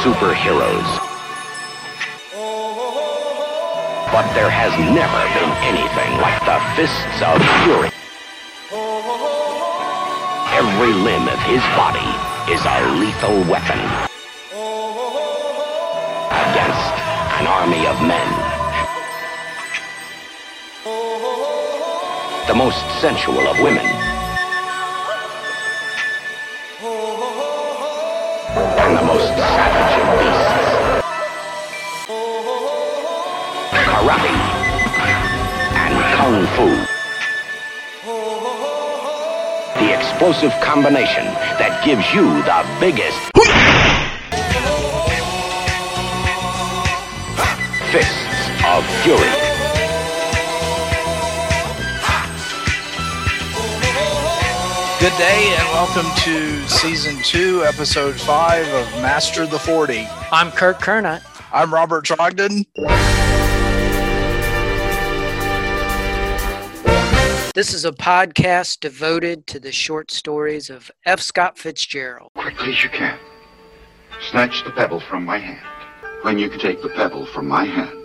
superheroes. But there has never been anything like the Fists of Fury. Every limb of his body is a lethal weapon against an army of men. The most sensual of women. Savage. Karate and Kung Fu. The explosive combination that gives you the biggest fists of fury. Good day and welcome to season two, episode five of Master the 40. I'm Kirk Curnutt. I'm Robert Trogdon. This is a podcast devoted to the short stories of F. Scott Fitzgerald. quickly as you can. Snatch the pebble from my hand. When you can take the pebble from my hand,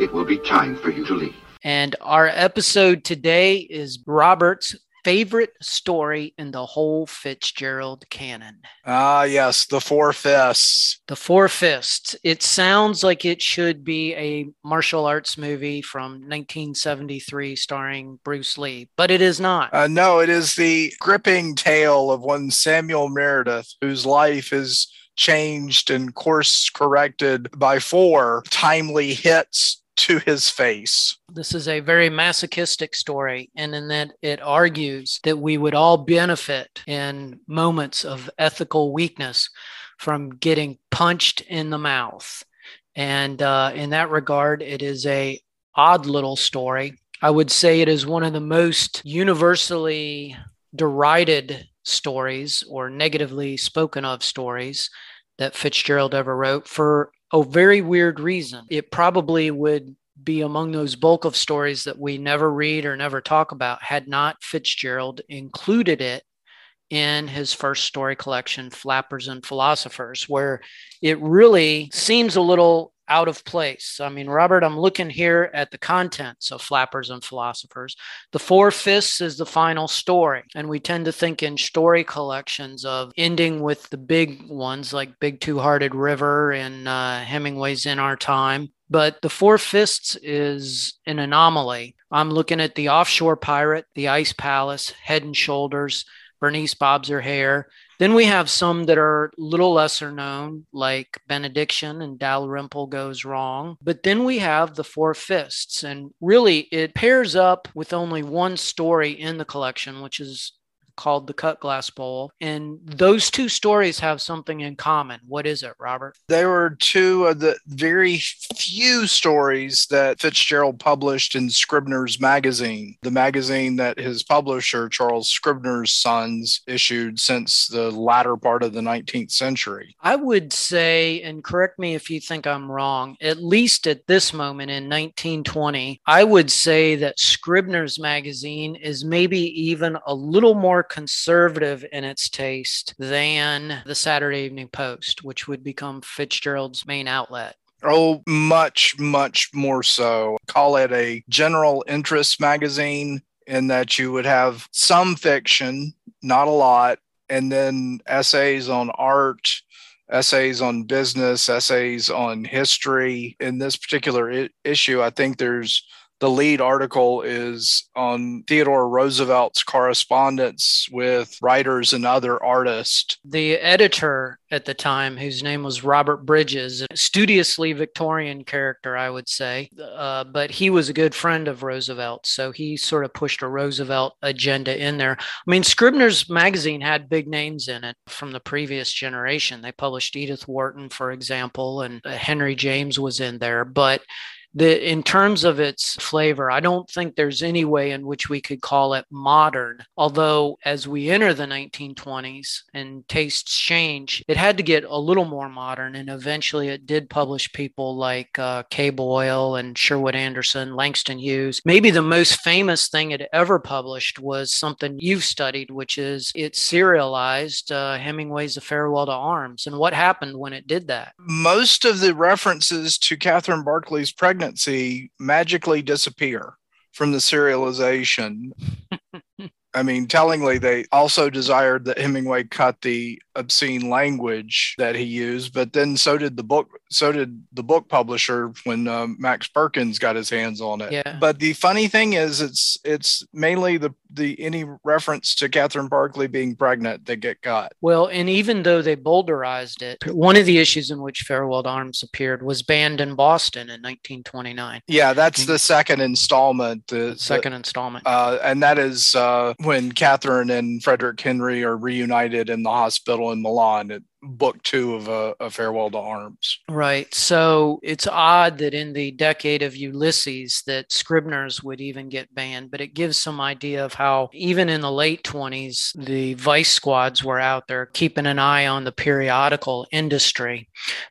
it will be time for you to leave. And our episode today is Robert's favorite story in the whole Fitzgerald canon. Ah, yes, the Four Fists. The Four Fists. It sounds like it should be a martial arts movie from 1973 starring Bruce Lee, but it is not. Uh, no, it is the gripping tale of one Samuel Meredith, whose life is changed and course corrected by four timely hits to his face. This is a very masochistic story, and in that it argues that we would all benefit in moments of ethical weakness from getting punched in the mouth. And uh, in that regard, it is a odd little story. I would say it is one of the most universally derided stories or negatively spoken of stories that Fitzgerald ever wrote for a very weird reason. It probably would be among those bulk of stories that we never read or never talk about had not Fitzgerald included it in his first story collection, Flappers and Philosophers, where it really seems a little out of place. I mean, Robert, I'm looking here at the contents of Flappers and Philosophers. The Four Fists is the final story. And we tend to think in story collections of ending with the big ones like Big Two Hearted River and uh, Hemingway's In Our Time. But the Four Fists is an anomaly. I'm looking at the Offshore Pirate, the Ice Palace, Head and Shoulders, Bernice Bobs Her Hair. Then we have some that are a little lesser known, like Benediction and Dalrymple Goes Wrong. But then we have the Four Fists, and really it pairs up with only one story in the collection, which is called the Cut Glass Bowl. And those two stories have something in common. What is it, Robert? They were two of the very few stories that Fitzgerald published in Scribner's magazine, the magazine that his publisher, Charles Scribner's sons, issued since the latter part of the 19th century. I would say, and correct me if you think I'm wrong, at least at this moment in 1920, I would say that Scribner's magazine is maybe even a little more conservative in its taste than the Saturday Evening Post, which would become Fitzgerald's main outlet. Oh, much, much more so. Call it a general interest magazine in that you would have some fiction, not a lot, and then essays on art, essays on business, essays on history. In this particular I- issue, I think there's the lead article is on Theodore Roosevelt's correspondence with writers and other artists. The editor at the time, whose name was Robert Bridges, a studiously Victorian character, I would say, uh, but he was a good friend of Roosevelt. So he sort of pushed a Roosevelt agenda in there. I mean, Scribner's magazine had big names in it from the previous generation. They published Edith Wharton, for example, and uh, Henry James was in there. But The, in terms of its flavor, I don't think there's any way in which we could call it modern. Although, as we enter the 1920s and tastes change, it had to get a little more modern. And eventually it did publish people like uh, Kay Boyle and Sherwood Anderson, Langston Hughes. Maybe the most famous thing it ever published was something you've studied, which is it serialized uh, Hemingway's A Farewell to Arms. And what happened when it did that? Most of the references to Catherine Barclay's pregnancy magically disappear from the serialization. I mean, tellingly, they also desired that Hemingway cut the obscene language that he used, but then so did the book. So did the book publisher when uh, Max Perkins got his hands on it. Yeah. But the funny thing is, it's it's mainly the the any reference to Catherine Barclay being pregnant that get cut. Well, and even though they bowdlerized it, one of the issues in which Farewell to Arms appeared was banned in Boston in 1929. Yeah, that's the second installment. The, Second installment. uh, and that is uh, when Catherine and Frederick Henry are reunited in the hospital in Milan at book two of uh, A Farewell to Arms. Right. So it's odd that in the decade of Ulysses that Scribner's would even get banned, but it gives some idea of how even in the late 20s the vice squads were out there keeping an eye on the periodical industry.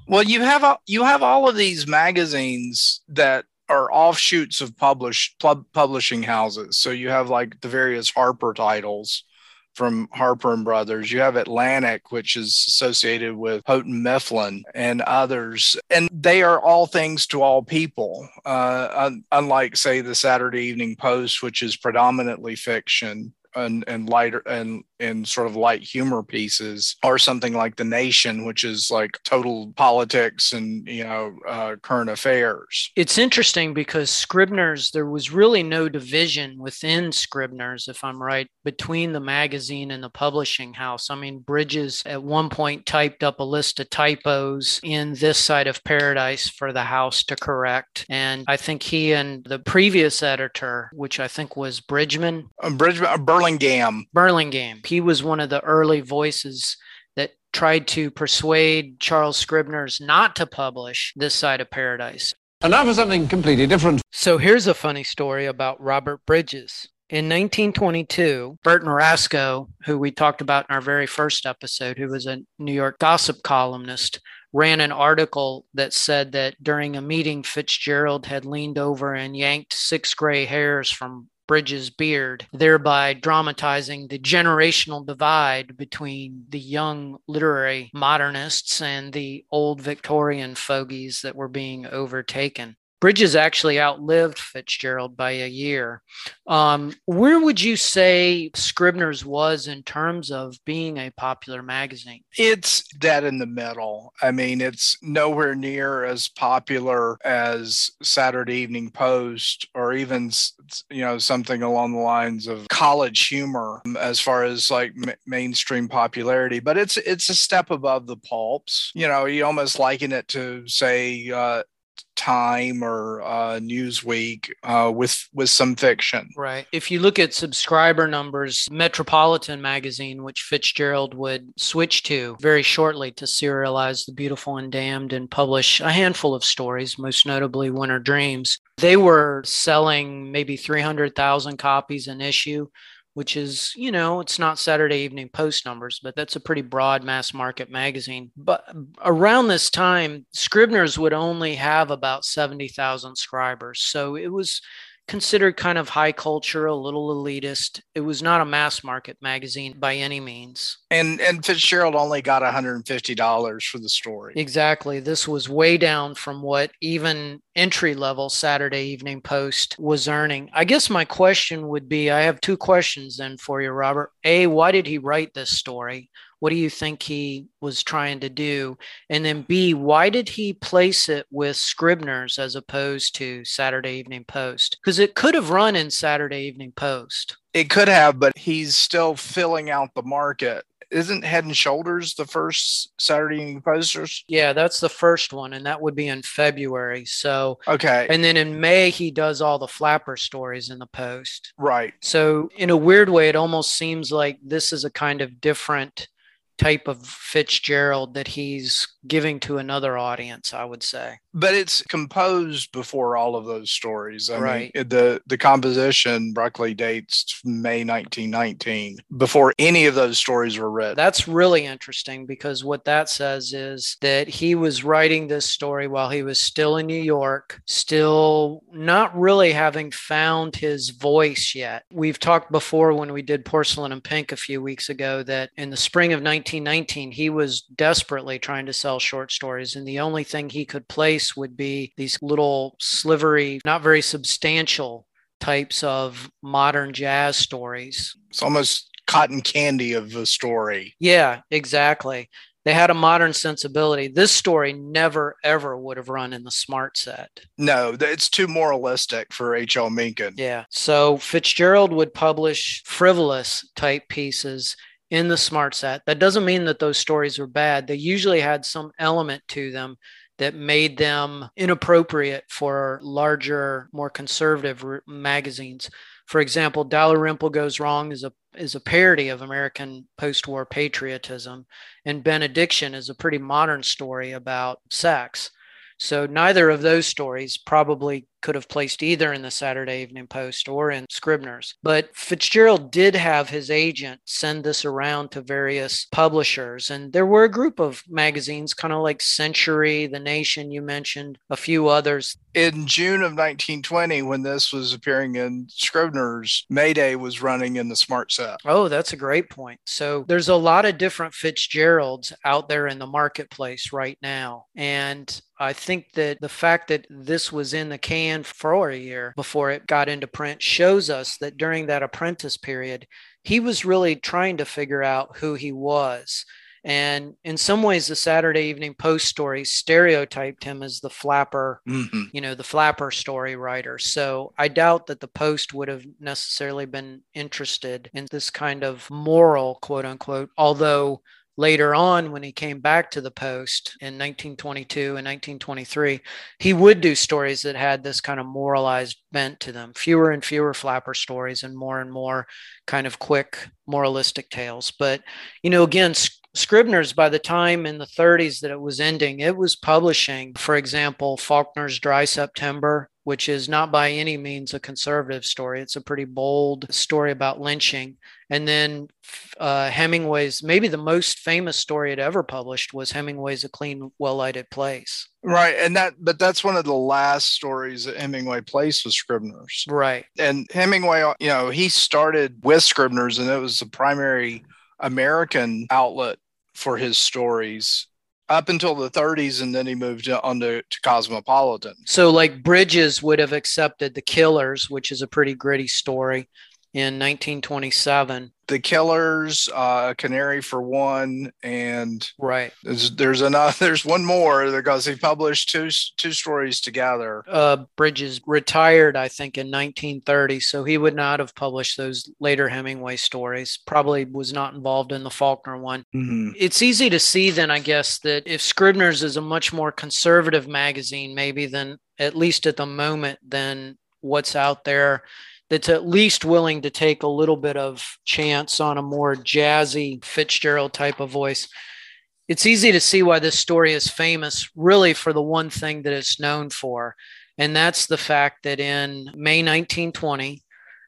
Well, you have you have all of these magazines that are offshoots of published pub- publishing houses. So you have like the various Harper titles from Harper and Brothers. You have Atlantic, which is associated with Houghton Mifflin and others, and they are all things to all people. Uh, un- unlike, say, the Saturday Evening Post, which is predominantly fiction and, and lighter and and sort of light humor pieces, or something like The Nation, which is like total politics and you know uh, current affairs. It's interesting because Scribner's, there was really no division within Scribner's, if I'm right, between the magazine and the publishing house. I mean, Bridges at one point typed up a list of typos in this side of paradise for the house to correct. And I think he and the previous editor, which I think was Bridgman, Uh, Bridge, uh, Burlingame. Burlingame, he was one of the early voices that tried to persuade Charles Scribner's not to publish this side of paradise. And now for something completely different. So here's a funny story about Robert Bridges. In 1922, Bert Rascoe, who we talked about in our very first episode, who was a New York gossip columnist, ran an article that said that during a meeting, Fitzgerald had leaned over and yanked six gray hairs from Bridges' beard, thereby dramatizing the generational divide between the young literary modernists and the old Victorian fogies that were being overtaken. Bridges actually outlived Fitzgerald by a year. Um, where would you say Scribner's was in terms of being a popular magazine? It's dead in the middle. I mean, it's nowhere near as popular as Saturday Evening Post or even, you know, something along the lines of college humor um, as far as like ma- mainstream popularity. But it's it's a step above the pulps. You know, you almost liken it to say. Uh, Time or uh, Newsweek uh, with with some fiction. Right. If you look at subscriber numbers, Metropolitan magazine, which Fitzgerald would switch to very shortly to serialize The Beautiful and Damned and publish a handful of stories, most notably Winter Dreams, they were selling maybe 300,000 copies an issue. Which is, you know, it's not Saturday Evening Post numbers, but that's a pretty broad mass market magazine. But around this time, Scribner's would only have about 70,000 subscribers. So it was considered kind of high culture, a little elitist. It was not a mass market magazine by any means. And and Fitzgerald only got $150 for the story. Exactly. This was way down from what even entry level Saturday Evening Post was earning. I guess my question would be I have two questions then for you, Robert. A, why did he write this story? What do you think he was trying to do? And then B, why did he place it with Scribner's as opposed to Saturday Evening Post? Because it could have run in Saturday Evening Post. It could have, but he's still filling out the market. Isn't Head and Shoulders the first Saturday Evening Posters? Yeah, that's the first one, and that would be in February. So, Okay, and then in May, he does all the flapper stories in the Post. right. So, in a weird way, it almost seems like this is a kind of different type of Fitzgerald that he's giving to another audience, I would say. But it's composed before all of those stories. I Right. mean, the the composition Bruccoli dates May 1919 before any of those stories were written. That's really interesting because what that says is that he was writing this story while he was still in New York, still not really having found his voice yet. We've talked before when we did Porcelain and Pink a few weeks ago that in the spring of 1919, he was desperately trying to sell short stories, and the only thing he could place would be these little slivery, not very substantial types of modern jazz stories it's almost cotton candy of a story. yeah, exactly. They had a modern sensibility. This story never ever would have run in the smart set. No, it's too moralistic for H.L. Mencken. Yeah. So Fitzgerald would publish frivolous type pieces in the smart set. That doesn't mean that those stories were bad. They usually had some element to them that made them inappropriate for larger, more conservative magazines. For example, Dalrymple Goes Wrong is a is a parody of American post-war patriotism, and Benediction is a pretty modern story about sex. So neither of those stories probably could have placed either in the Saturday Evening Post or in Scribner's. But Fitzgerald did have his agent send this around to various publishers. And there were a group of magazines, kind of like Century, The Nation, you mentioned, a few others. In June of 1920, when this was appearing in Scribner's, Mayday was running in the smart set. Oh, that's a great point. So there's a lot of different Fitzgeralds out there in the marketplace right now. And I think that the fact that this was in the can for a year before it got into print shows us that during that apprentice period, he was really trying to figure out who he was. And in some ways, the Saturday Evening Post story stereotyped him as the flapper Mhm. you know, the flapper story writer. So I doubt that the Post would have necessarily been interested in this kind of moral, quote unquote, although later on when he came back to the post in 1922 and 1923 he would do stories that had this kind of moralized bent to them. Fewer and fewer flapper stories and more and more kind of quick moralistic tales. But you know again Scribner's, by the time in the 30s that it was ending, it was publishing, for example, Faulkner's Dry September, which is not by any means a conservative story. It's a pretty bold story about lynching. And then uh, Hemingway's, maybe the most famous story it ever published was Hemingway's A Clean, Well Lighted Place. Right. And that, but that's one of the last stories that Hemingway placed with Scribner's. Right. And Hemingway, you know, he started with Scribner's and it was the primary American outlet for his stories up until the 30s. And then he moved on to, to Cosmopolitan. So, like Bridges would have accepted The Killers, which is a pretty gritty story in 1927. The Killers, uh, Canary for One, and Right. there's, there's another, there's one more because he published two, two stories together. Uh, Bridges retired, I think, in 1930, so he would not have published those later Hemingway stories. Probably was not involved in the Faulkner one. Mhm. It's easy to see then, I guess, that if Scribner's is a much more conservative magazine, maybe than at least at the moment, than what's out there, that's at least willing to take a little bit of chance on a more jazzy Fitzgerald type of voice. It's easy to see why this story is famous, really, for the one thing that it's known for. And that's the fact that in May 1920,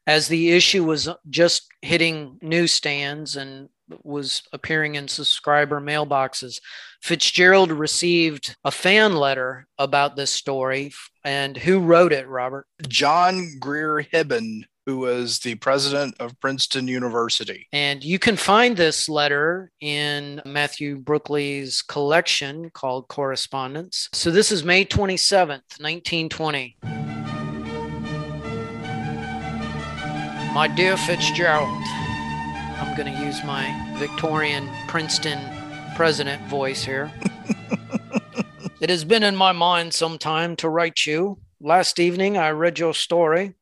as the issue was just hitting newsstands and was appearing in subscriber mailboxes, Fitzgerald received a fan letter about this story. And who wrote it, Robert? John Greer Hibben, who was the president of Princeton University. And you can find this letter in Matthew Bruccoli's collection called Correspondence. So this is May 27th, 1920. My dear Fitzgerald, I'm going to use my Victorian Princeton president voice here. it has been in my mind some time to write you. Last evening, I read your story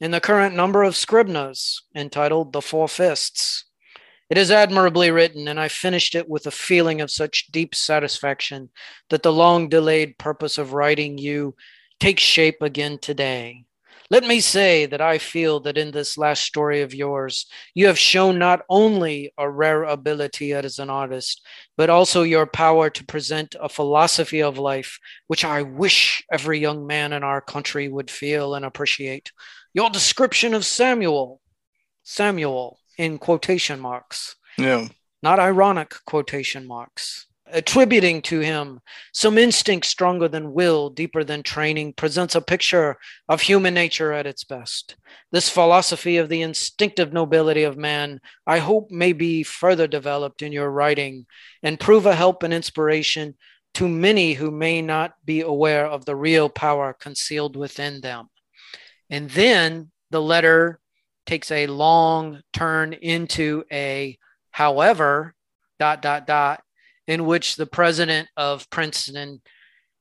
in the current number of Scribner's entitled The Four Fists. It is admirably written, and I finished it with a feeling of such deep satisfaction that the long delayed purpose of writing you takes shape again today. Let me say that I feel that in this last story of yours, you have shown not only a rare ability as an artist, but also your power to present a philosophy of life, which I wish every young man in our country would feel and appreciate. Your description of Samuel, Samuel in quotation marks, Yeah. not ironic quotation marks, attributing to him some instinct stronger than will, deeper than training, presents a picture of human nature at its best. This philosophy of the instinctive nobility of man, I hope, may be further developed in your writing and prove a help and inspiration to many who may not be aware of the real power concealed within them. And then the letter takes a long turn into a however, dot, dot, dot, in which the president of Princeton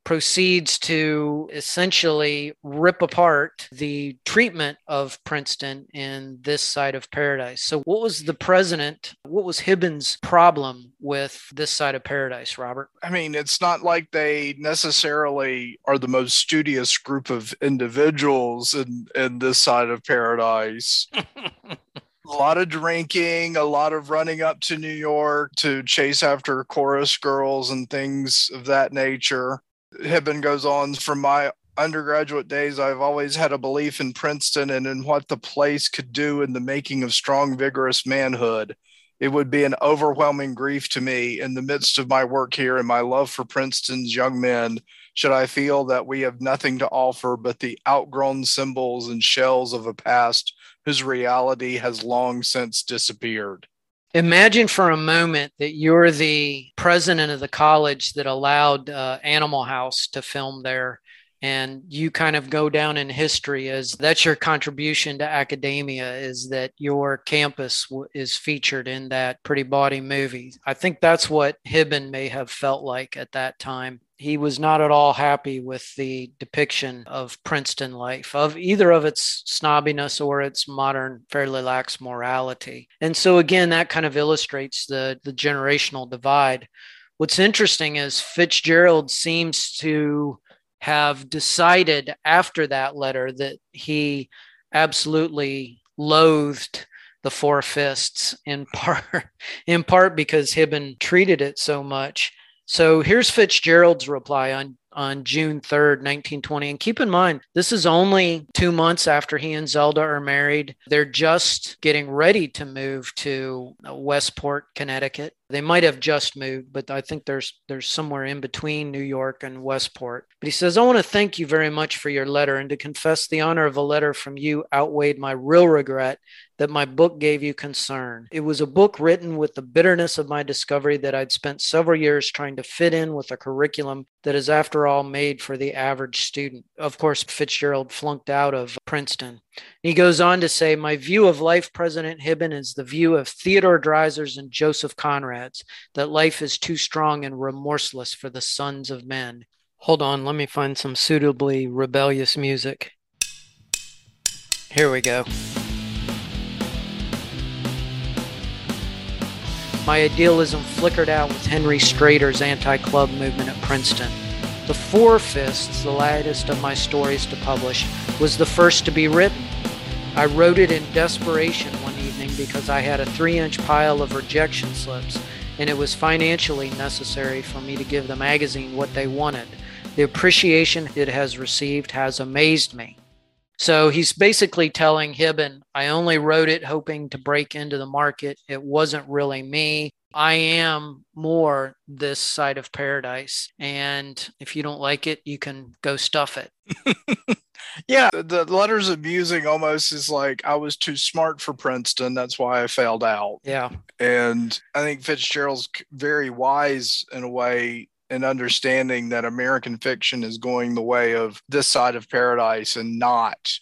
proceeds to essentially rip apart the treatment of Princeton in this side of paradise. So, what was the president, what was Hibben's problem with this side of paradise, Robert? I mean, it's not like they necessarily are the most studious group of individuals in, in this side of paradise. a lot of drinking, a lot of running up to New York to chase after chorus girls and things of that nature. Hibben goes on from my undergraduate days, I've always had a belief in Princeton and in what the place could do in the making of strong, vigorous manhood. It would be an overwhelming grief to me in the midst of my work here and my love for Princeton's young men should I feel that we have nothing to offer but the outgrown symbols and shells of a past whose reality has long since disappeared. Imagine for a moment that you're the president of the college that allowed uh, Animal House to film there, and you kind of go down in history as that's your contribution to academia is that your campus w- is featured in that Pretty Body movie. I think that's what Hibben may have felt like at that time he was not at all happy with the depiction of Princeton life, of either of its snobbiness or its modern, fairly lax morality. And so, again, that kind of illustrates the, the generational divide. What's interesting is Fitzgerald seems to have decided after that letter that he absolutely loathed the four fists in part in part because Hibben treated it so much so here's Fitzgerald's reply on, on June 3rd, 1920. And keep in mind, this is only two months after he and Zelda are married. They're just getting ready to move to Westport, Connecticut. They might have just moved, but I think there's there's somewhere in between New York and Westport. But he says, I want to thank you very much for your letter and to confess the honor of a letter from you outweighed my real regret that my book gave you concern. It was a book written with the bitterness of my discovery that I'd spent several years trying to fit in with a curriculum that is, after all, made for the average student. Of course, Fitzgerald flunked out of Princeton. He goes on to say, My view of life, President Hibben, is the view of Theodore Dreiser's and Joseph Conrad's that life is too strong and remorseless for the sons of men. Hold on, let me find some suitably rebellious music. Here we go. My idealism flickered out with Henry Strater's anti club movement at Princeton. The Four Fists, the latest of my stories to publish, was the first to be written. I wrote it in desperation one evening because I had a three inch pile of rejection slips and it was financially necessary for me to give the magazine what they wanted. The appreciation it has received has amazed me. So he's basically telling Hibben, I only wrote it hoping to break into the market. It wasn't really me. I am more this side of paradise. And if you don't like it, you can go stuff it. yeah, the, the letters abusing almost is like I was too smart for Princeton. That's why I failed out. Yeah. And I think Fitzgerald's very wise in a way and understanding that American fiction is going the way of this side of paradise and not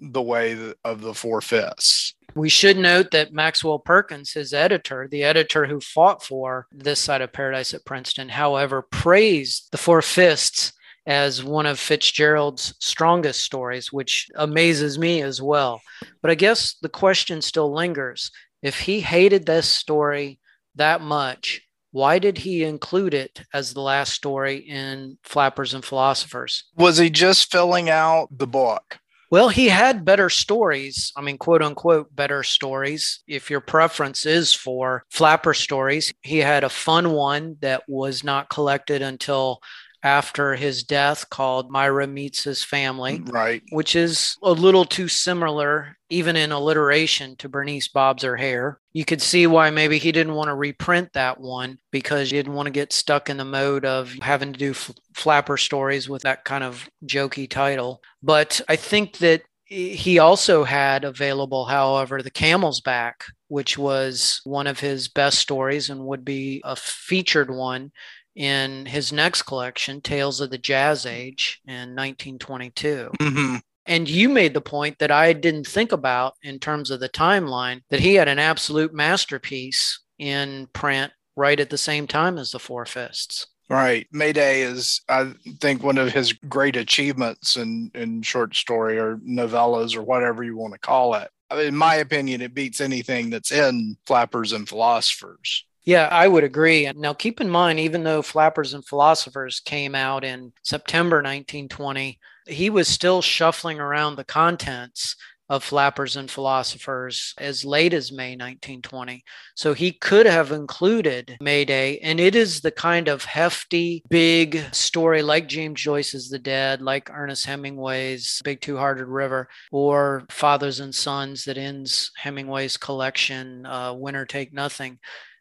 the way of the four fists. We should note that Maxwell Perkins, his editor, the editor who fought for this side of paradise at Princeton, however, praised the four fists as one of Fitzgerald's strongest stories, which amazes me as well. But I guess the question still lingers. If he hated this story that much, why did he include it as the last story in Flappers and Philosophers? Was he just filling out the book? Well, he had better stories. I mean, quote unquote, better stories. If your preference is for flapper stories, he had a fun one that was not collected until after his death called Myra Meets His Family, mm, Right. which is a little too similar, even in alliteration, to Bernice Bobs Her Hair. You could see why maybe he didn't want to reprint that one because he didn't want to get stuck in the mode of having to do f- flapper stories with that kind of jokey title. But I think that he also had available, however, The Camel's Back, which was one of his best stories and would be a featured one in his next collection, Tales of the Jazz Age in 1922. hmm And you made the point that I didn't think about in terms of the timeline that he had an absolute masterpiece in print right at the same time as the Four Fists. Right. Mayday is, I think, one of his great achievements in, in short story or novellas or whatever you want to call it. In my opinion, it beats anything that's in Flappers and Philosophers. Yeah, I would agree. And now keep in mind, even though Flappers and Philosophers came out in September 1920, he was still shuffling around the contents of Flappers and Philosophers as late as May 1920. So he could have included Mayday. And it is the kind of hefty, big story like James Joyce's The Dead, like Ernest Hemingway's Big Two Hearted River, or Fathers and Sons that ends Hemingway's collection, uh, Winner Take Nothing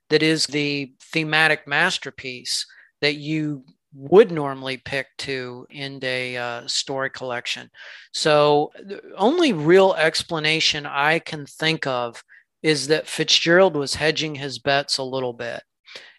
that is the thematic masterpiece that you would normally pick to end a uh, story collection. So, the only real explanation I can think of is that Fitzgerald was hedging his bets a little bit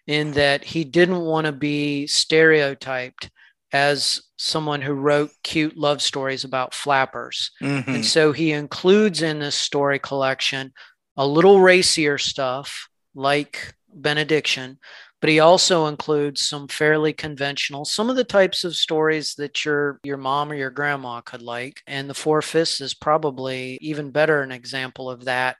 in that he didn't want to be stereotyped as someone who wrote cute love stories about flappers. Mhm. And so he includes in this story collection a little racier stuff like benediction, but he also includes some fairly conventional, some of the types of stories that your your mom or your grandma could like. And the Four Fists is probably even better an example of that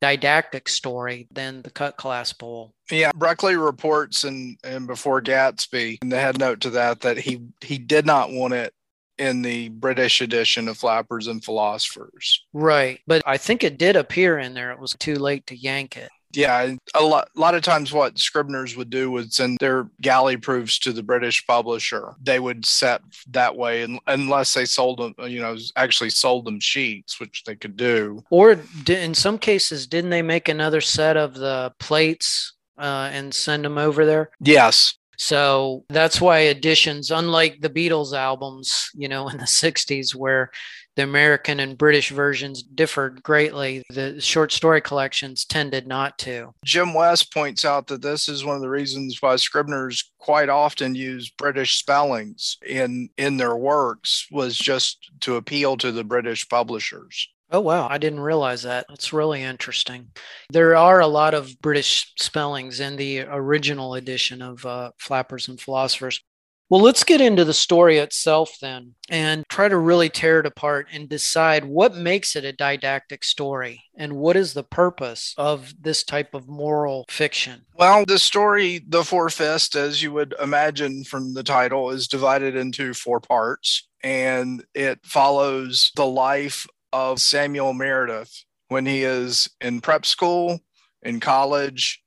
didactic story than the cut glass bowl. Yeah, Bruccoli reports and and before Gatsby, and the head note to that that he he did not want it in the British edition of Flappers and Philosophers. Right. But I think it did appear in there. It was too late to yank it. Yeah, a lot, a lot of times what Scribners would do would send their galley proofs to the British publisher. They would set that way, and unless they sold them, you know, actually sold them sheets, which they could do. Or in some cases, didn't they make another set of the plates uh, and send them over there? Yes, So that's why editions, unlike the Beatles albums, you know, in the 60s, where the American and British versions differed greatly, the short story collections tended not to. Jim West points out that this is one of the reasons why Scribners quite often use British spellings in in their works was just to appeal to the British publishers. Oh, wow. I didn't realize that. That's really interesting. There are a lot of British spellings in the original edition of uh, Flappers and Philosophers. Well, let's get into the story itself then and try to really tear it apart and decide what makes it a didactic story and what is the purpose of this type of moral fiction. Well, the story, The Four Fist, as you would imagine from the title, is divided into four parts, and it follows the life of Samuel Meredith when he is in prep school, in college,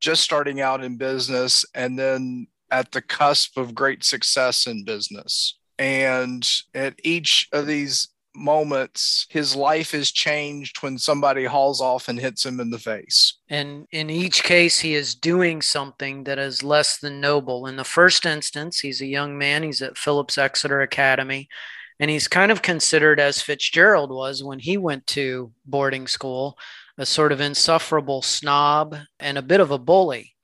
just starting out in business, and then at the cusp of great success in business. And at each of these moments, his life is changed when somebody hauls off and hits him in the face. And in each case, he is doing something that is less than noble. In the first instance, he's a young man, he's at Phillips Exeter Academy, and he's kind of considered, as Fitzgerald was when he went to boarding school, a sort of insufferable snob and a bit of a bully.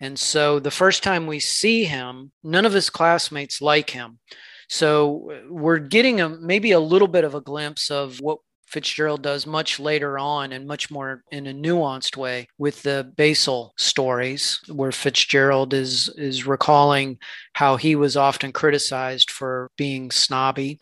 And so the first time we see him, none of his classmates like him. So we're getting a maybe a little bit of a glimpse of what Fitzgerald does much later on and much more in a nuanced way with the Basil stories, where Fitzgerald is is recalling how he was often criticized for being snobby.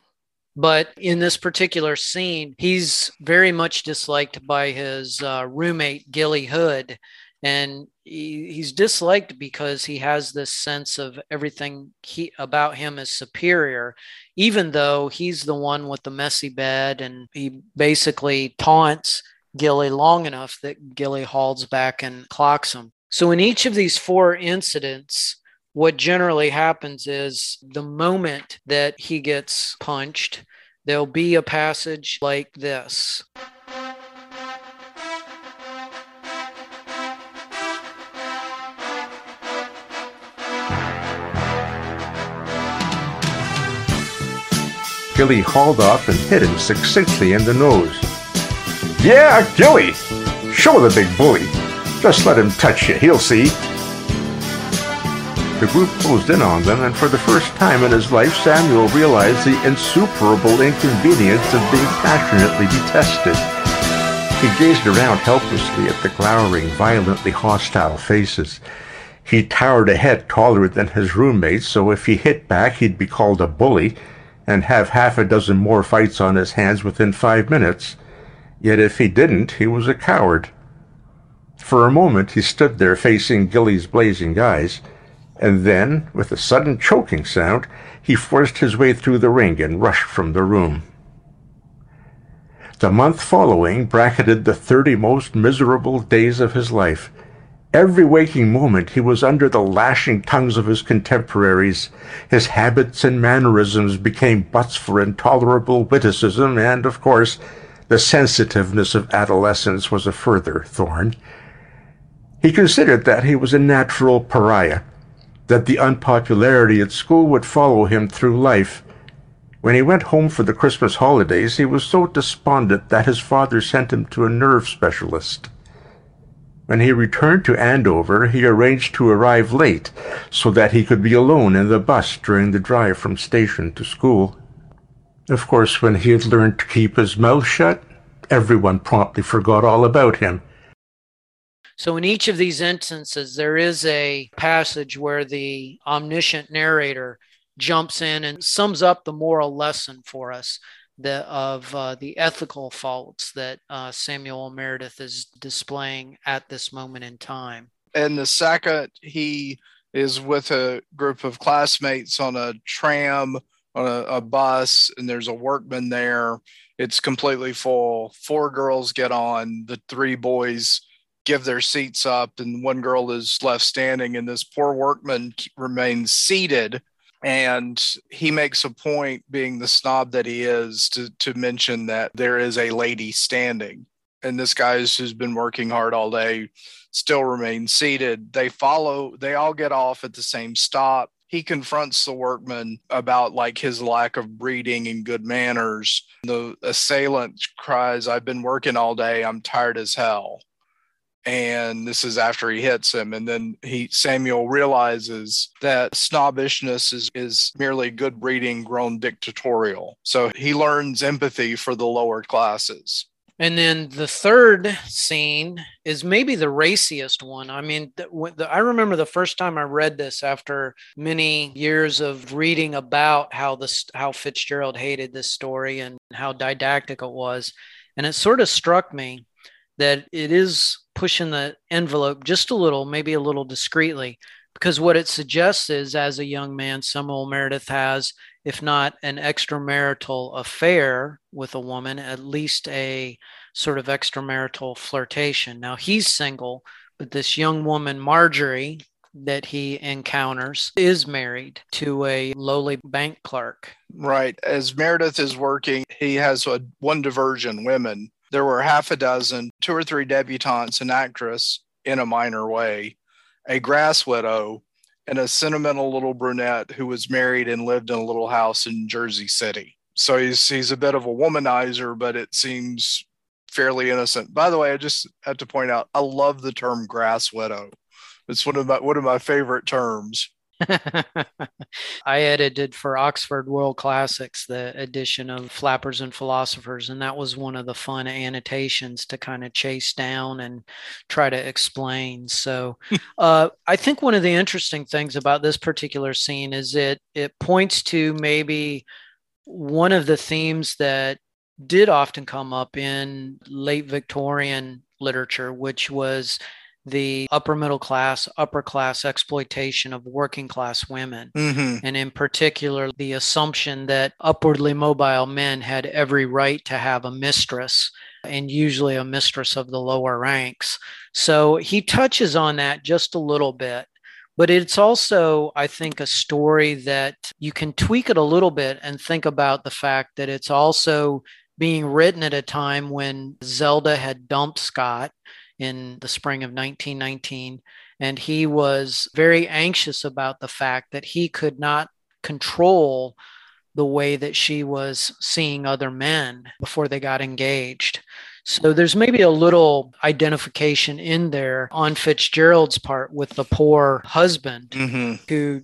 But in this particular scene, he's very much disliked by his uh, roommate, Gilly Hood. And he, he's disliked because he has this sense of everything he about him is superior even though he's the one with the messy bed and he basically taunts Gilly long enough that Gilly hauls back and clocks him. So in each of these four incidents, what generally happens is the moment that he gets punched, there'll be a passage like this. Gilly hauled off and hit him succinctly in the nose. Yeah, Gilly! Show the big bully. Just let him touch you, he'll see. The group closed in on them, and for the first time in his life, Samuel realized the insuperable inconvenience of being passionately detested. He gazed around helplessly at the glowering, violently hostile faces. He towered a head taller than his roommates, so if he hit back, he'd be called a bully and have half a dozen more fights on his hands within five minutes. Yet if he didn't, he was a coward. For a moment he stood there facing Gilly's blazing eyes, and then, with a sudden choking sound, he forced his way through the ring and rushed from the room. The month following bracketed the thirty most miserable days of his life. Every waking moment he was under the lashing tongues of his contemporaries. His habits and mannerisms became butts for intolerable witticism, and, of course, the sensitiveness of adolescence was a further thorn. He considered that he was a natural pariah, that the unpopularity at school would follow him through life. When he went home for the Christmas holidays, he was so despondent that his father sent him to a nerve specialist. When he returned to Andover, he arranged to arrive late so that he could be alone in the bus during the drive from station to school. Of course, when he had learned to keep his mouth shut, everyone promptly forgot all about him. So, in each of these instances, there is a passage where the omniscient narrator jumps in and sums up the moral lesson for us the, of uh, the ethical faults that uh, Samuel Meredith is displaying at this moment in time. And the second he is with a group of classmates on a tram, on a, a bus, and there's a workman there. It's completely full. Four girls get on. The three boys give their seats up, and one girl is left standing, and this poor workman remains seated and he makes a point being the snob that he is to, to mention that there is a lady standing. And this guy who's been working hard all day still remains seated. They follow they all get off at the same stop. He confronts the workman about like his lack of breeding and good manners. The assailant cries i've been working all day. I'm tired as hell and this is after he hits him and then he samuel realizes that snobbishness is, is merely good breeding grown dictatorial. So he learns empathy for the lower classes. And then the third scene is maybe the raciest one. I mean, the, the, I remember the first time I read this after many years of reading about how this how Fitzgerald hated this story and how didactic it was, and it sort of struck me that it is pushing the envelope just a little, maybe a little discreetly, because what it suggests is as a young man, Samuel Meredith has, if not an extramarital affair with a woman, at least a sort of extramarital flirtation. Now he's single, but this young woman, Marjorie, that he encounters is married to a lowly bank clerk. Right. As Meredith is working, he has a, one diversion, women, there were half a dozen, two or three debutantes, an actress in a minor way, a grass widow, and a sentimental little brunette who was married and lived in a little house in Jersey City. So he's he's a bit of a womanizer, but it seems fairly innocent. By the way, I just have to point out I love the term grass widow. It's one of my one of my favorite terms. I edited for Oxford World Classics the edition of Flappers and Philosophers, and that was one of the fun annotations to kind of chase down and try to explain. So, uh, I think one of the interesting things about this particular scene is it it points to maybe one of the themes that did often come up in late Victorian literature, which was the upper middle class, upper class exploitation of working class women. hmm And in particular, the assumption that upwardly mobile men had every right to have a mistress and usually a mistress of the lower ranks. So he touches on that just a little bit. But it's also, I think, a story that you can tweak it a little bit and think about the fact that it's also being written at a time when Zelda had dumped Scott in the spring of 1919. And he was very anxious about the fact that he could not control the way that she was seeing other men before they got engaged. So there's maybe a little identification in there on Fitzgerald's part with the poor husband hmm who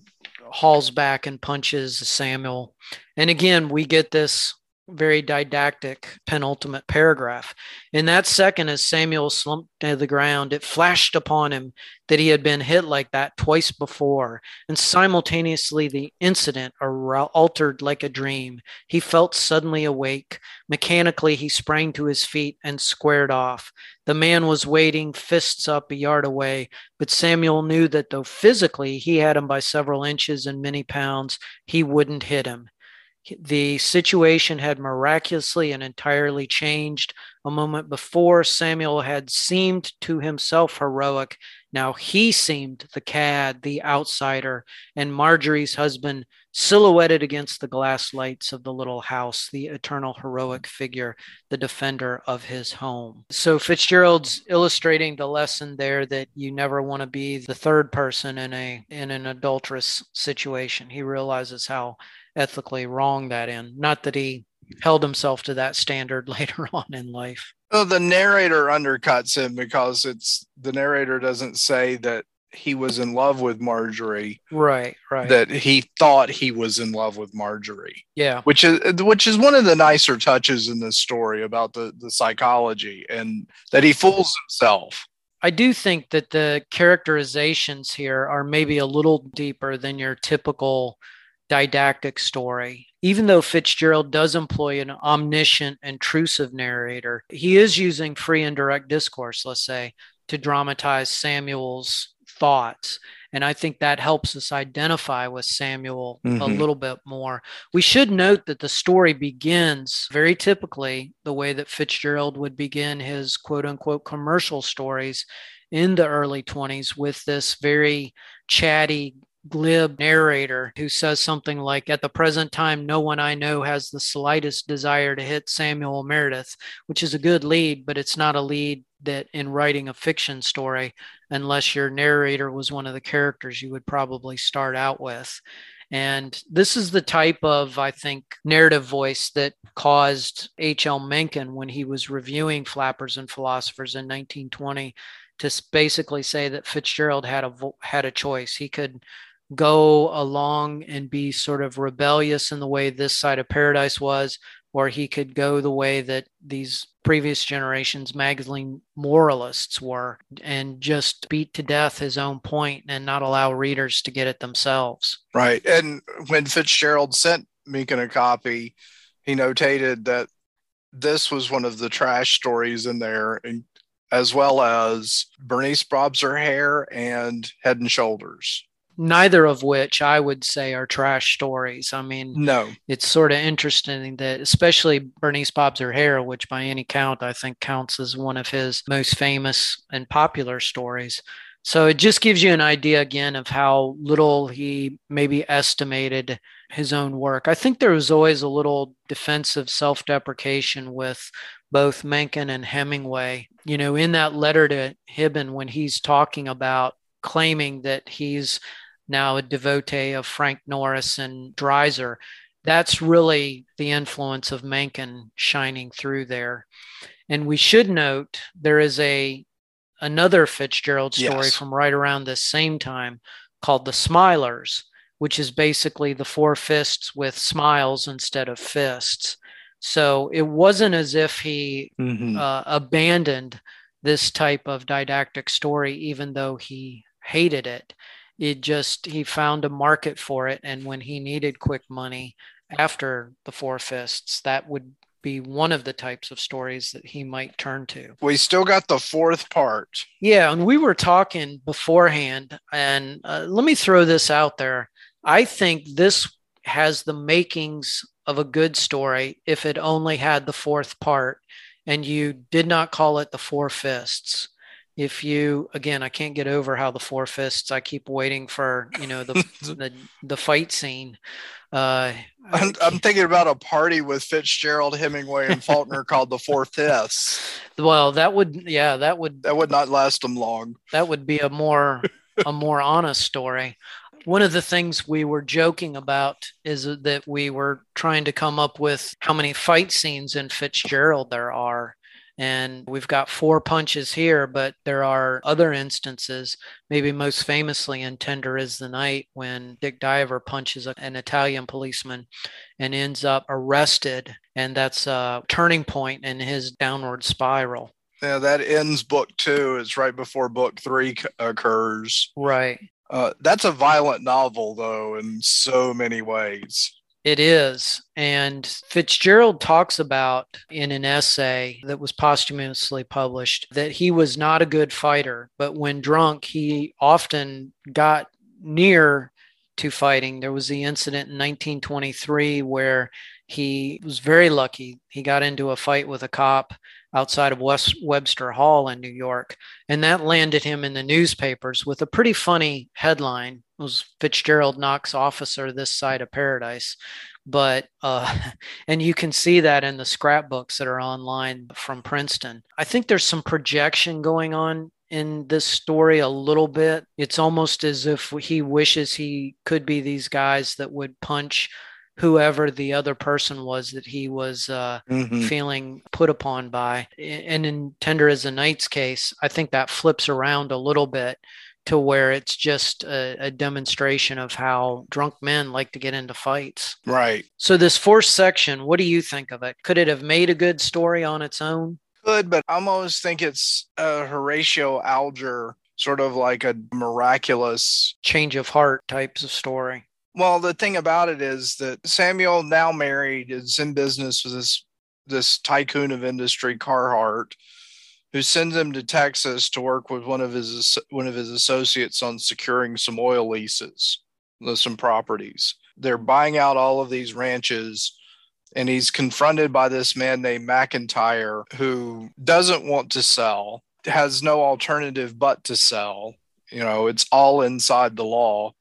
hauls back and punches Samuel. And again, we get this very didactic penultimate paragraph. In that second, as Samuel slumped to the ground, it flashed upon him that he had been hit like that twice before, and simultaneously the incident altered like a dream. He felt suddenly awake. Mechanically, he sprang to his feet and squared off. The man was waiting, fists up a yard away, but Samuel knew that though physically he had him by several inches and many pounds, he wouldn't hit him. The situation had miraculously and entirely changed. A moment before, Samuel had seemed to himself heroic. Now he seemed the cad, the outsider, and Marjorie's husband, silhouetted against the glass lights of the little house, the eternal heroic figure, the defender of his home. So Fitzgerald's illustrating the lesson there that you never want to be the third person in a in an adulterous situation. He realizes how ethically wrong that in. Not that he held himself to that standard later on in life. Well, the narrator undercuts him because it's the narrator doesn't say that he was in love with Marjorie, Right, right. that he thought he was in love with Marjorie, yeah. which is which is one of the nicer touches in this story about the the psychology and that he fools himself. I do think that the characterizations here are maybe a little deeper than your typical didactic story. Even though Fitzgerald does employ an omniscient, intrusive narrator, he is using free indirect discourse, let's say, to dramatize Samuel's thoughts. And I think that helps us identify with Samuel a Mhm. little bit more. We should note that the story begins very typically the way that Fitzgerald would begin his quote unquote commercial stories in the early 20s with this very chatty, glib narrator who says something like, At the present time, no one I know has the slightest desire to hit Samuel Meredith, which is a good lead, but it's not a lead that in writing a fiction story, unless your narrator was one of the characters you would probably start out with. And this is the type of, I think, narrative voice that caused H.L. Mencken, when he was reviewing Flappers and Philosophers in 1920, to basically say that Fitzgerald had a had a choice. He could go along and be sort of rebellious in the way this side of paradise was, or he could go the way that these previous generations magazine moralists were and just beat to death his own point and not allow readers to get it themselves. Right. And when Fitzgerald sent Mencken a copy, he notated that this was one of the trash stories in there, and as well as Bernice Bobs Her Hair and Head and Shoulders. Neither of which I would say are trash stories. I mean, No. it's sort of interesting that especially Bernice Bobs Her Hair, which by any count I think counts as one of his most famous and popular stories. So it just gives you an idea again of how little he maybe estimated his own work. I think there was always a little defensive self-deprecation with both Mencken and Hemingway. You know, in that letter to Hibben when he's talking about claiming that he's now a devotee of Frank Norris and Dreiser. That's really the influence of Mencken shining through there. And we should note there is a another Fitzgerald story Yes. from right around this same time called The Smilers, which is basically the four fists with smiles instead of fists. So it wasn't as if he Mhm. uh, abandoned this type of didactic story, even though he hated it. It just, he found a market for it. And when he needed quick money after the Four Fists, that would be one of the types of stories that he might turn to. We still got the fourth part. Yeah, and we were talking beforehand, and uh, let me throw this out there. I think this has the makings of a good story if it only had the fourth part and you did not call it the Four Fists if you again i can't get over how the four fists i keep waiting for you know the the, the fight scene. Uh I'm, I'm thinking about a party with fitzgerald hemingway and faulkner called the four fists. Well that would yeah that would that would not last them long. that would be a more a more honest story. One of the things we were joking about is that we were trying to come up with how many fight scenes in Fitzgerald there are. And we've got four punches here, but there are other instances, maybe most famously in Tender is the Night, when Dick Diver punches an Italian policeman and ends up arrested. And that's a turning point in his downward spiral. Yeah, that ends book two. It's right before book three occurs. Right. Uh, that's a violent novel, though, in so many ways. It is. And Fitzgerald talks about in an essay that was posthumously published that he was not a good fighter, but when drunk, he often got near to fighting. There was the incident in 1923 where he was very lucky. He got into a fight with a cop outside of West Webster Hall in New York. And that landed him in the newspapers with a pretty funny headline. It was Fitzgerald Knocks officer this side of paradise. But, uh, and you can see that in the scrapbooks that are online from Princeton. I think there's some projection going on in this story a little bit. It's almost as if he wishes he could be these guys that would punch whoever the other person was that he was uh, mm-hmm. feeling put upon by. And in Tender is the Night's case, I think that flips around a little bit to where it's just a, a, demonstration of how drunk men like to get into fights. Right. So, this fourth section, what do you think of it? Could it have made a good story on its own? Could, but I almost think it's a Horatio Alger sort of like a miraculous change of heart types of story. Well, the thing about it is that Samuel, now married, is in business with this this tycoon of industry, Carhart, who sends him to Texas to work with one of his one of his associates on securing some oil leases, uh, some properties. They're buying out all of these ranches, and he's confronted by this man named McIntyre who doesn't want to sell, has no alternative but to sell. You know, it's all inside the law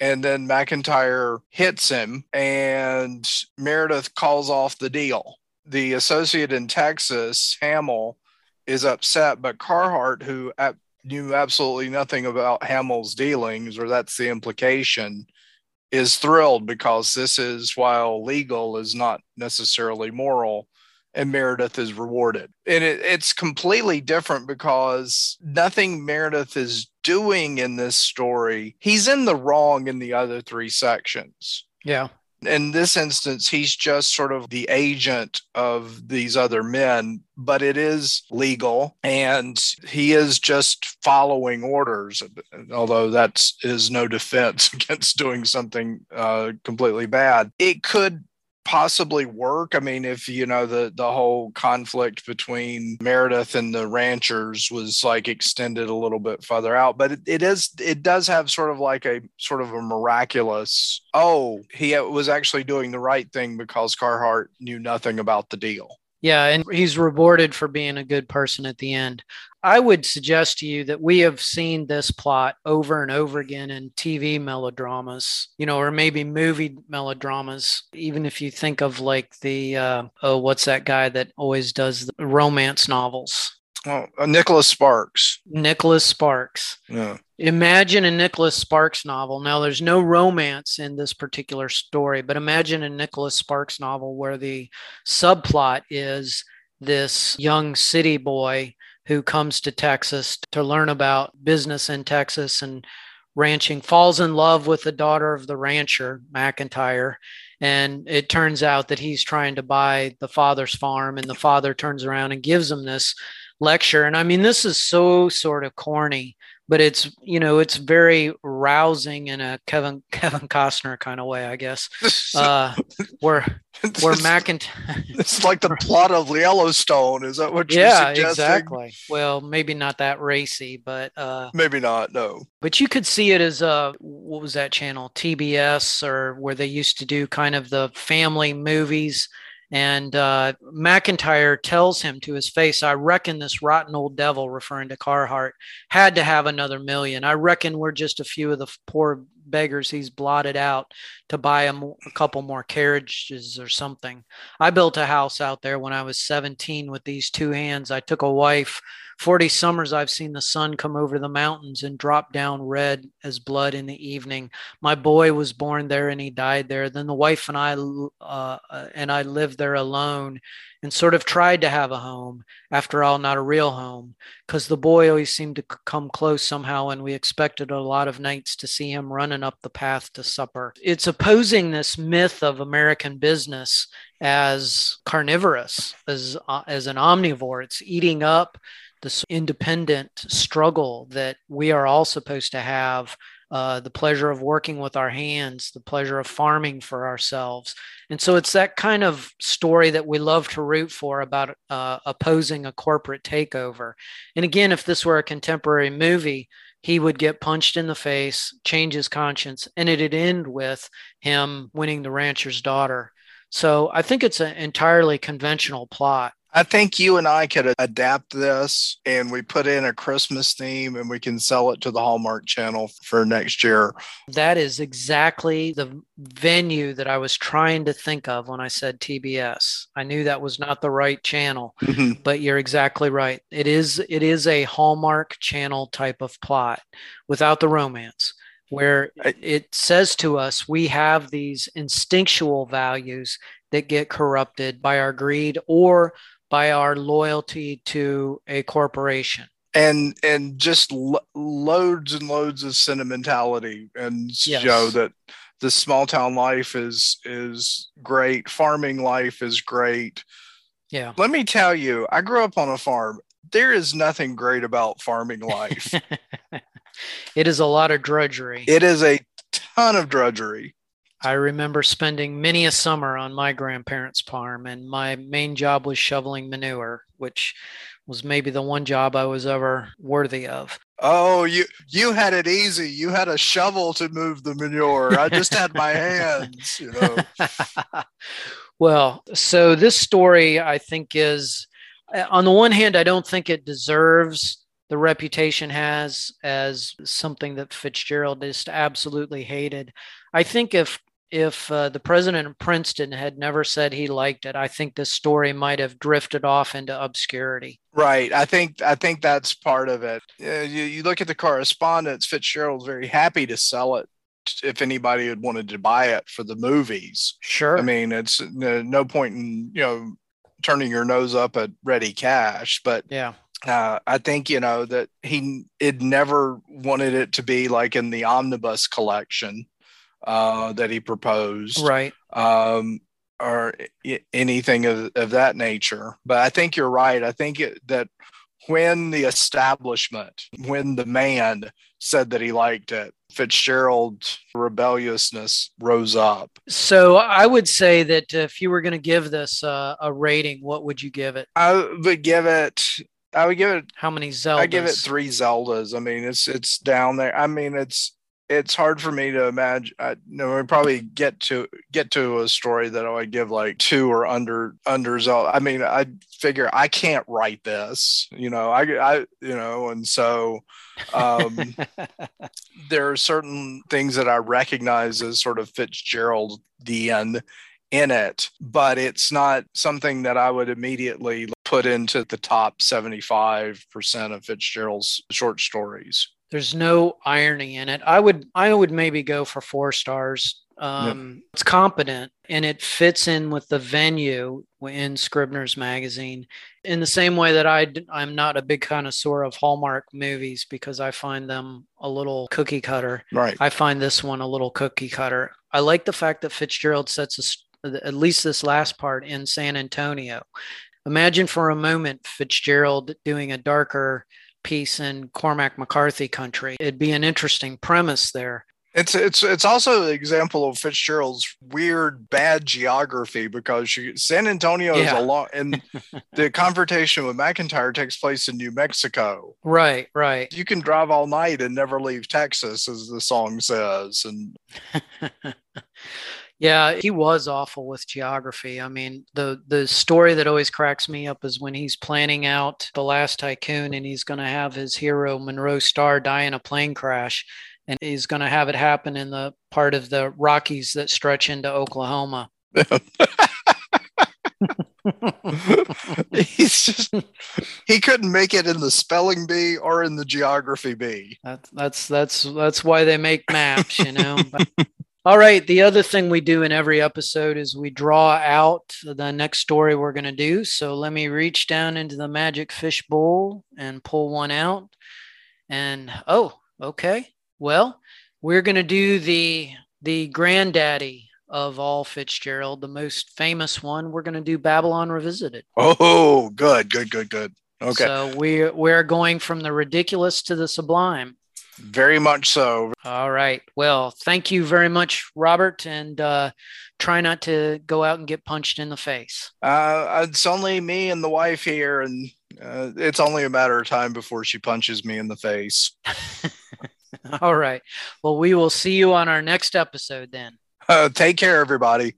and then McIntyre hits him, and Meredith calls off the deal. The associate in Texas, Hamill, is upset, but Carhart, who knew absolutely nothing about Hamill's dealings, or that's the implication, is thrilled because this is, while legal, is not necessarily moral and Meredith is rewarded. And it, it's completely different because nothing Meredith is doing in this story, he's in the wrong in the other three sections. Yeah. In this instance, he's just sort of the agent of these other men, but it is legal and he is just following orders, although that is no defense against doing something uh, completely bad. It could possibly work. I mean, if you know the the whole conflict between Meredith and the ranchers was like extended a little bit further out, but it, it is it does have sort of like a sort of a miraculous. Oh, he uh, was actually doing the right thing because Carhart knew nothing about the deal. Yeah, and he's rewarded for being a good person at the end. I would suggest to you that we have seen this plot over and over again in TV melodramas, you know, or maybe movie melodramas. Even if you think of like the, uh, oh, what's that guy that always does the romance novels? Oh, uh, Nicholas Sparks. Nicholas Sparks. Yeah. Imagine a Nicholas Sparks novel. Now, there's no romance in this particular story, but imagine a Nicholas Sparks novel where the subplot is this young city boy who comes to Texas to learn about business in Texas and ranching, falls in love with the daughter of the rancher, McIntyre. And it turns out that he's trying to buy the father's farm, and the father turns around and gives him this lecture. And I mean, this is so sort of corny, but it's you know it's very rousing in a Kevin Kevin Costner kind of way, I guess. Uh, where where McIntyre. it's like the plot of Yellowstone. Is that what you're yeah, suggesting? exactly. Well, maybe not that racy, but uh, Maybe not. No. but you could see it as a what was that channel TBS or where they used to do kind of the family movies. And uh, McIntyre tells him to his face, I reckon this rotten old devil, referring to Carhart, had to have another million. I reckon we're just a few of the poor beggars he's blotted out to buy a, mo- a couple more carriages or something. I built a house out there when I was 17 with these two hands. I took a wife. 40 summers I've seen the sun come over the mountains and drop down red as blood in the evening. My boy was born there and he died there. Then the wife and I uh, and I lived there alone and sort of tried to have a home. After all, not a real home, because the boy always seemed to come close somehow, and we expected a lot of nights to see him running up the path to supper. It's opposing this myth of American business as carnivorous, as uh, as an omnivore. It's eating up this independent struggle that we are all supposed to have uh, the pleasure of working with our hands, the pleasure of farming for ourselves. And so it's that kind of story that we love to root for about uh, opposing a corporate takeover. And again, if this were a contemporary movie, he would get punched in the face, change his conscience, and it'd end with him winning the rancher's daughter. So I think it's an entirely conventional plot. I think you and I could adapt this and we put in a Christmas theme and we can sell it to the Hallmark channel for next year. That is exactly the venue that I was trying to think of when I said TBS. I knew that was not the right channel, Mhm. but you're exactly right. It is it is a Hallmark channel type of plot without the romance where it says to us we have these instinctual values that get corrupted by our greed or by our loyalty to a corporation. and and just lo- loads and loads of sentimentality and Yes. show that the small town life is is great farming life is great Yeah. let me tell you i grew up on a farm there is nothing great about farming life it is a lot of drudgery. it is a ton of drudgery I remember spending many a summer on my grandparents' farm, and my main job was shoveling manure, which was maybe the one job I was ever worthy of. oh you you had it easy you had a shovel to move the manure i just had my hands you know well, so this story, I think, is uh, on the one hand, I don't think it deserves the reputation has as something that Fitzgerald just absolutely hated. I think if if uh, the president of Princeton had never said he liked it, I think this story might have drifted off into obscurity. Right. I think I think that's part of it. Uh, you, you look at the correspondence. Fitzgerald's very happy to sell it if anybody had wanted to buy it for the movies. Sure. I mean, it's no, no point in you know turning your nose up at ready cash, but yeah. uh, I think you know that he it never wanted it to be like in the omnibus collection uh, that he proposed Right. um, or anything of, of that nature. But I think you're right. I think it, that when the establishment, when the man said that he liked it, Fitzgerald's rebelliousness rose up. So I would say that if you were going to give this uh, a rating, what would you give it? I would give it. I would give it. How many Zeldas? I give it three Zeldas. I mean, it's it's down there. I mean, it's it's hard for me to imagine. I know we probably get to get to a story that I would give like two or under under Zelda. I mean, I figure I can't write this. You know, I I you know, and so um, there are certain things that I recognize as sort of Fitzgerald the end in it, but it's not something that I would immediately put into the top 75% of Fitzgerald's short stories. There's no irony in it. I would I would maybe go for four stars. Um, It's competent and it fits in with the venue in Scribner's magazine in the same way that I I'm not a big connoisseur of Hallmark movies because I find them a little cookie cutter. Right. I find this one a little cookie cutter. I like the fact that Fitzgerald sets a at least this last part in San Antonio. Imagine for a moment Fitzgerald doing a darker piece in Cormac McCarthy country. It'd be an interesting premise there. It's it's it's also an example of Fitzgerald's weird bad geography because she, San Antonio is a lot, and the confrontation with McIntyre takes place in New Mexico. Right, right. You can drive all night and never leave Texas, as the song says. And Yeah, he was awful with geography. I mean, the the story that always cracks me up is when he's planning out the last tycoon and he's going to have his hero Monroe Stahr die in a plane crash and he's going to have it happen in the part of the Rockies that stretch into Oklahoma. he's just he couldn't make it in the spelling bee or in the geography bee. That's that's that's that's why they make maps, you know. All right. The other thing we do in every episode is we draw out the next story we're going to do. So let me reach down into the magic fish bowl and pull one out. And oh, okay. Well, we're going to do the the granddaddy of all Fitzgerald, the most famous one. We're going to do Babylon Revisited. Oh, good, good, good, good. Okay, So we we're going from the ridiculous to the sublime. Very much so. All right. Well, thank you very much, Robert, and uh, try not to go out and get punched in the face. Uh, it's only me and the wife here, and uh, it's only a matter of time before she punches me in the face. All right. Well, we will see you on our next episode then. Uh, take care, everybody.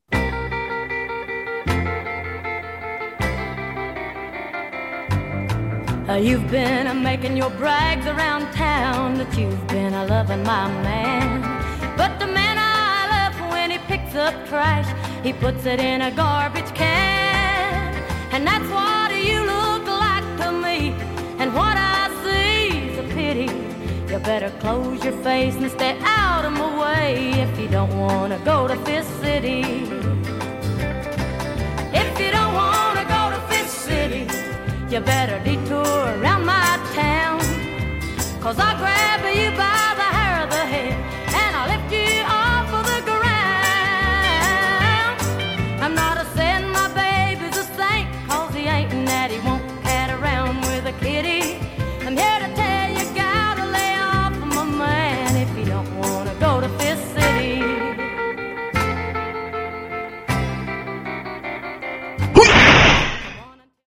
Uh, you've been a making your brags around town that you've been a loving my man. But the man I love when he picks up trash, he puts it in a garbage can. And that's what you look like to me. And what I see is a pity. You better close your face and stay out of my way if you don't want to go to Fist City. You better detour around my town, cause I'll grab you by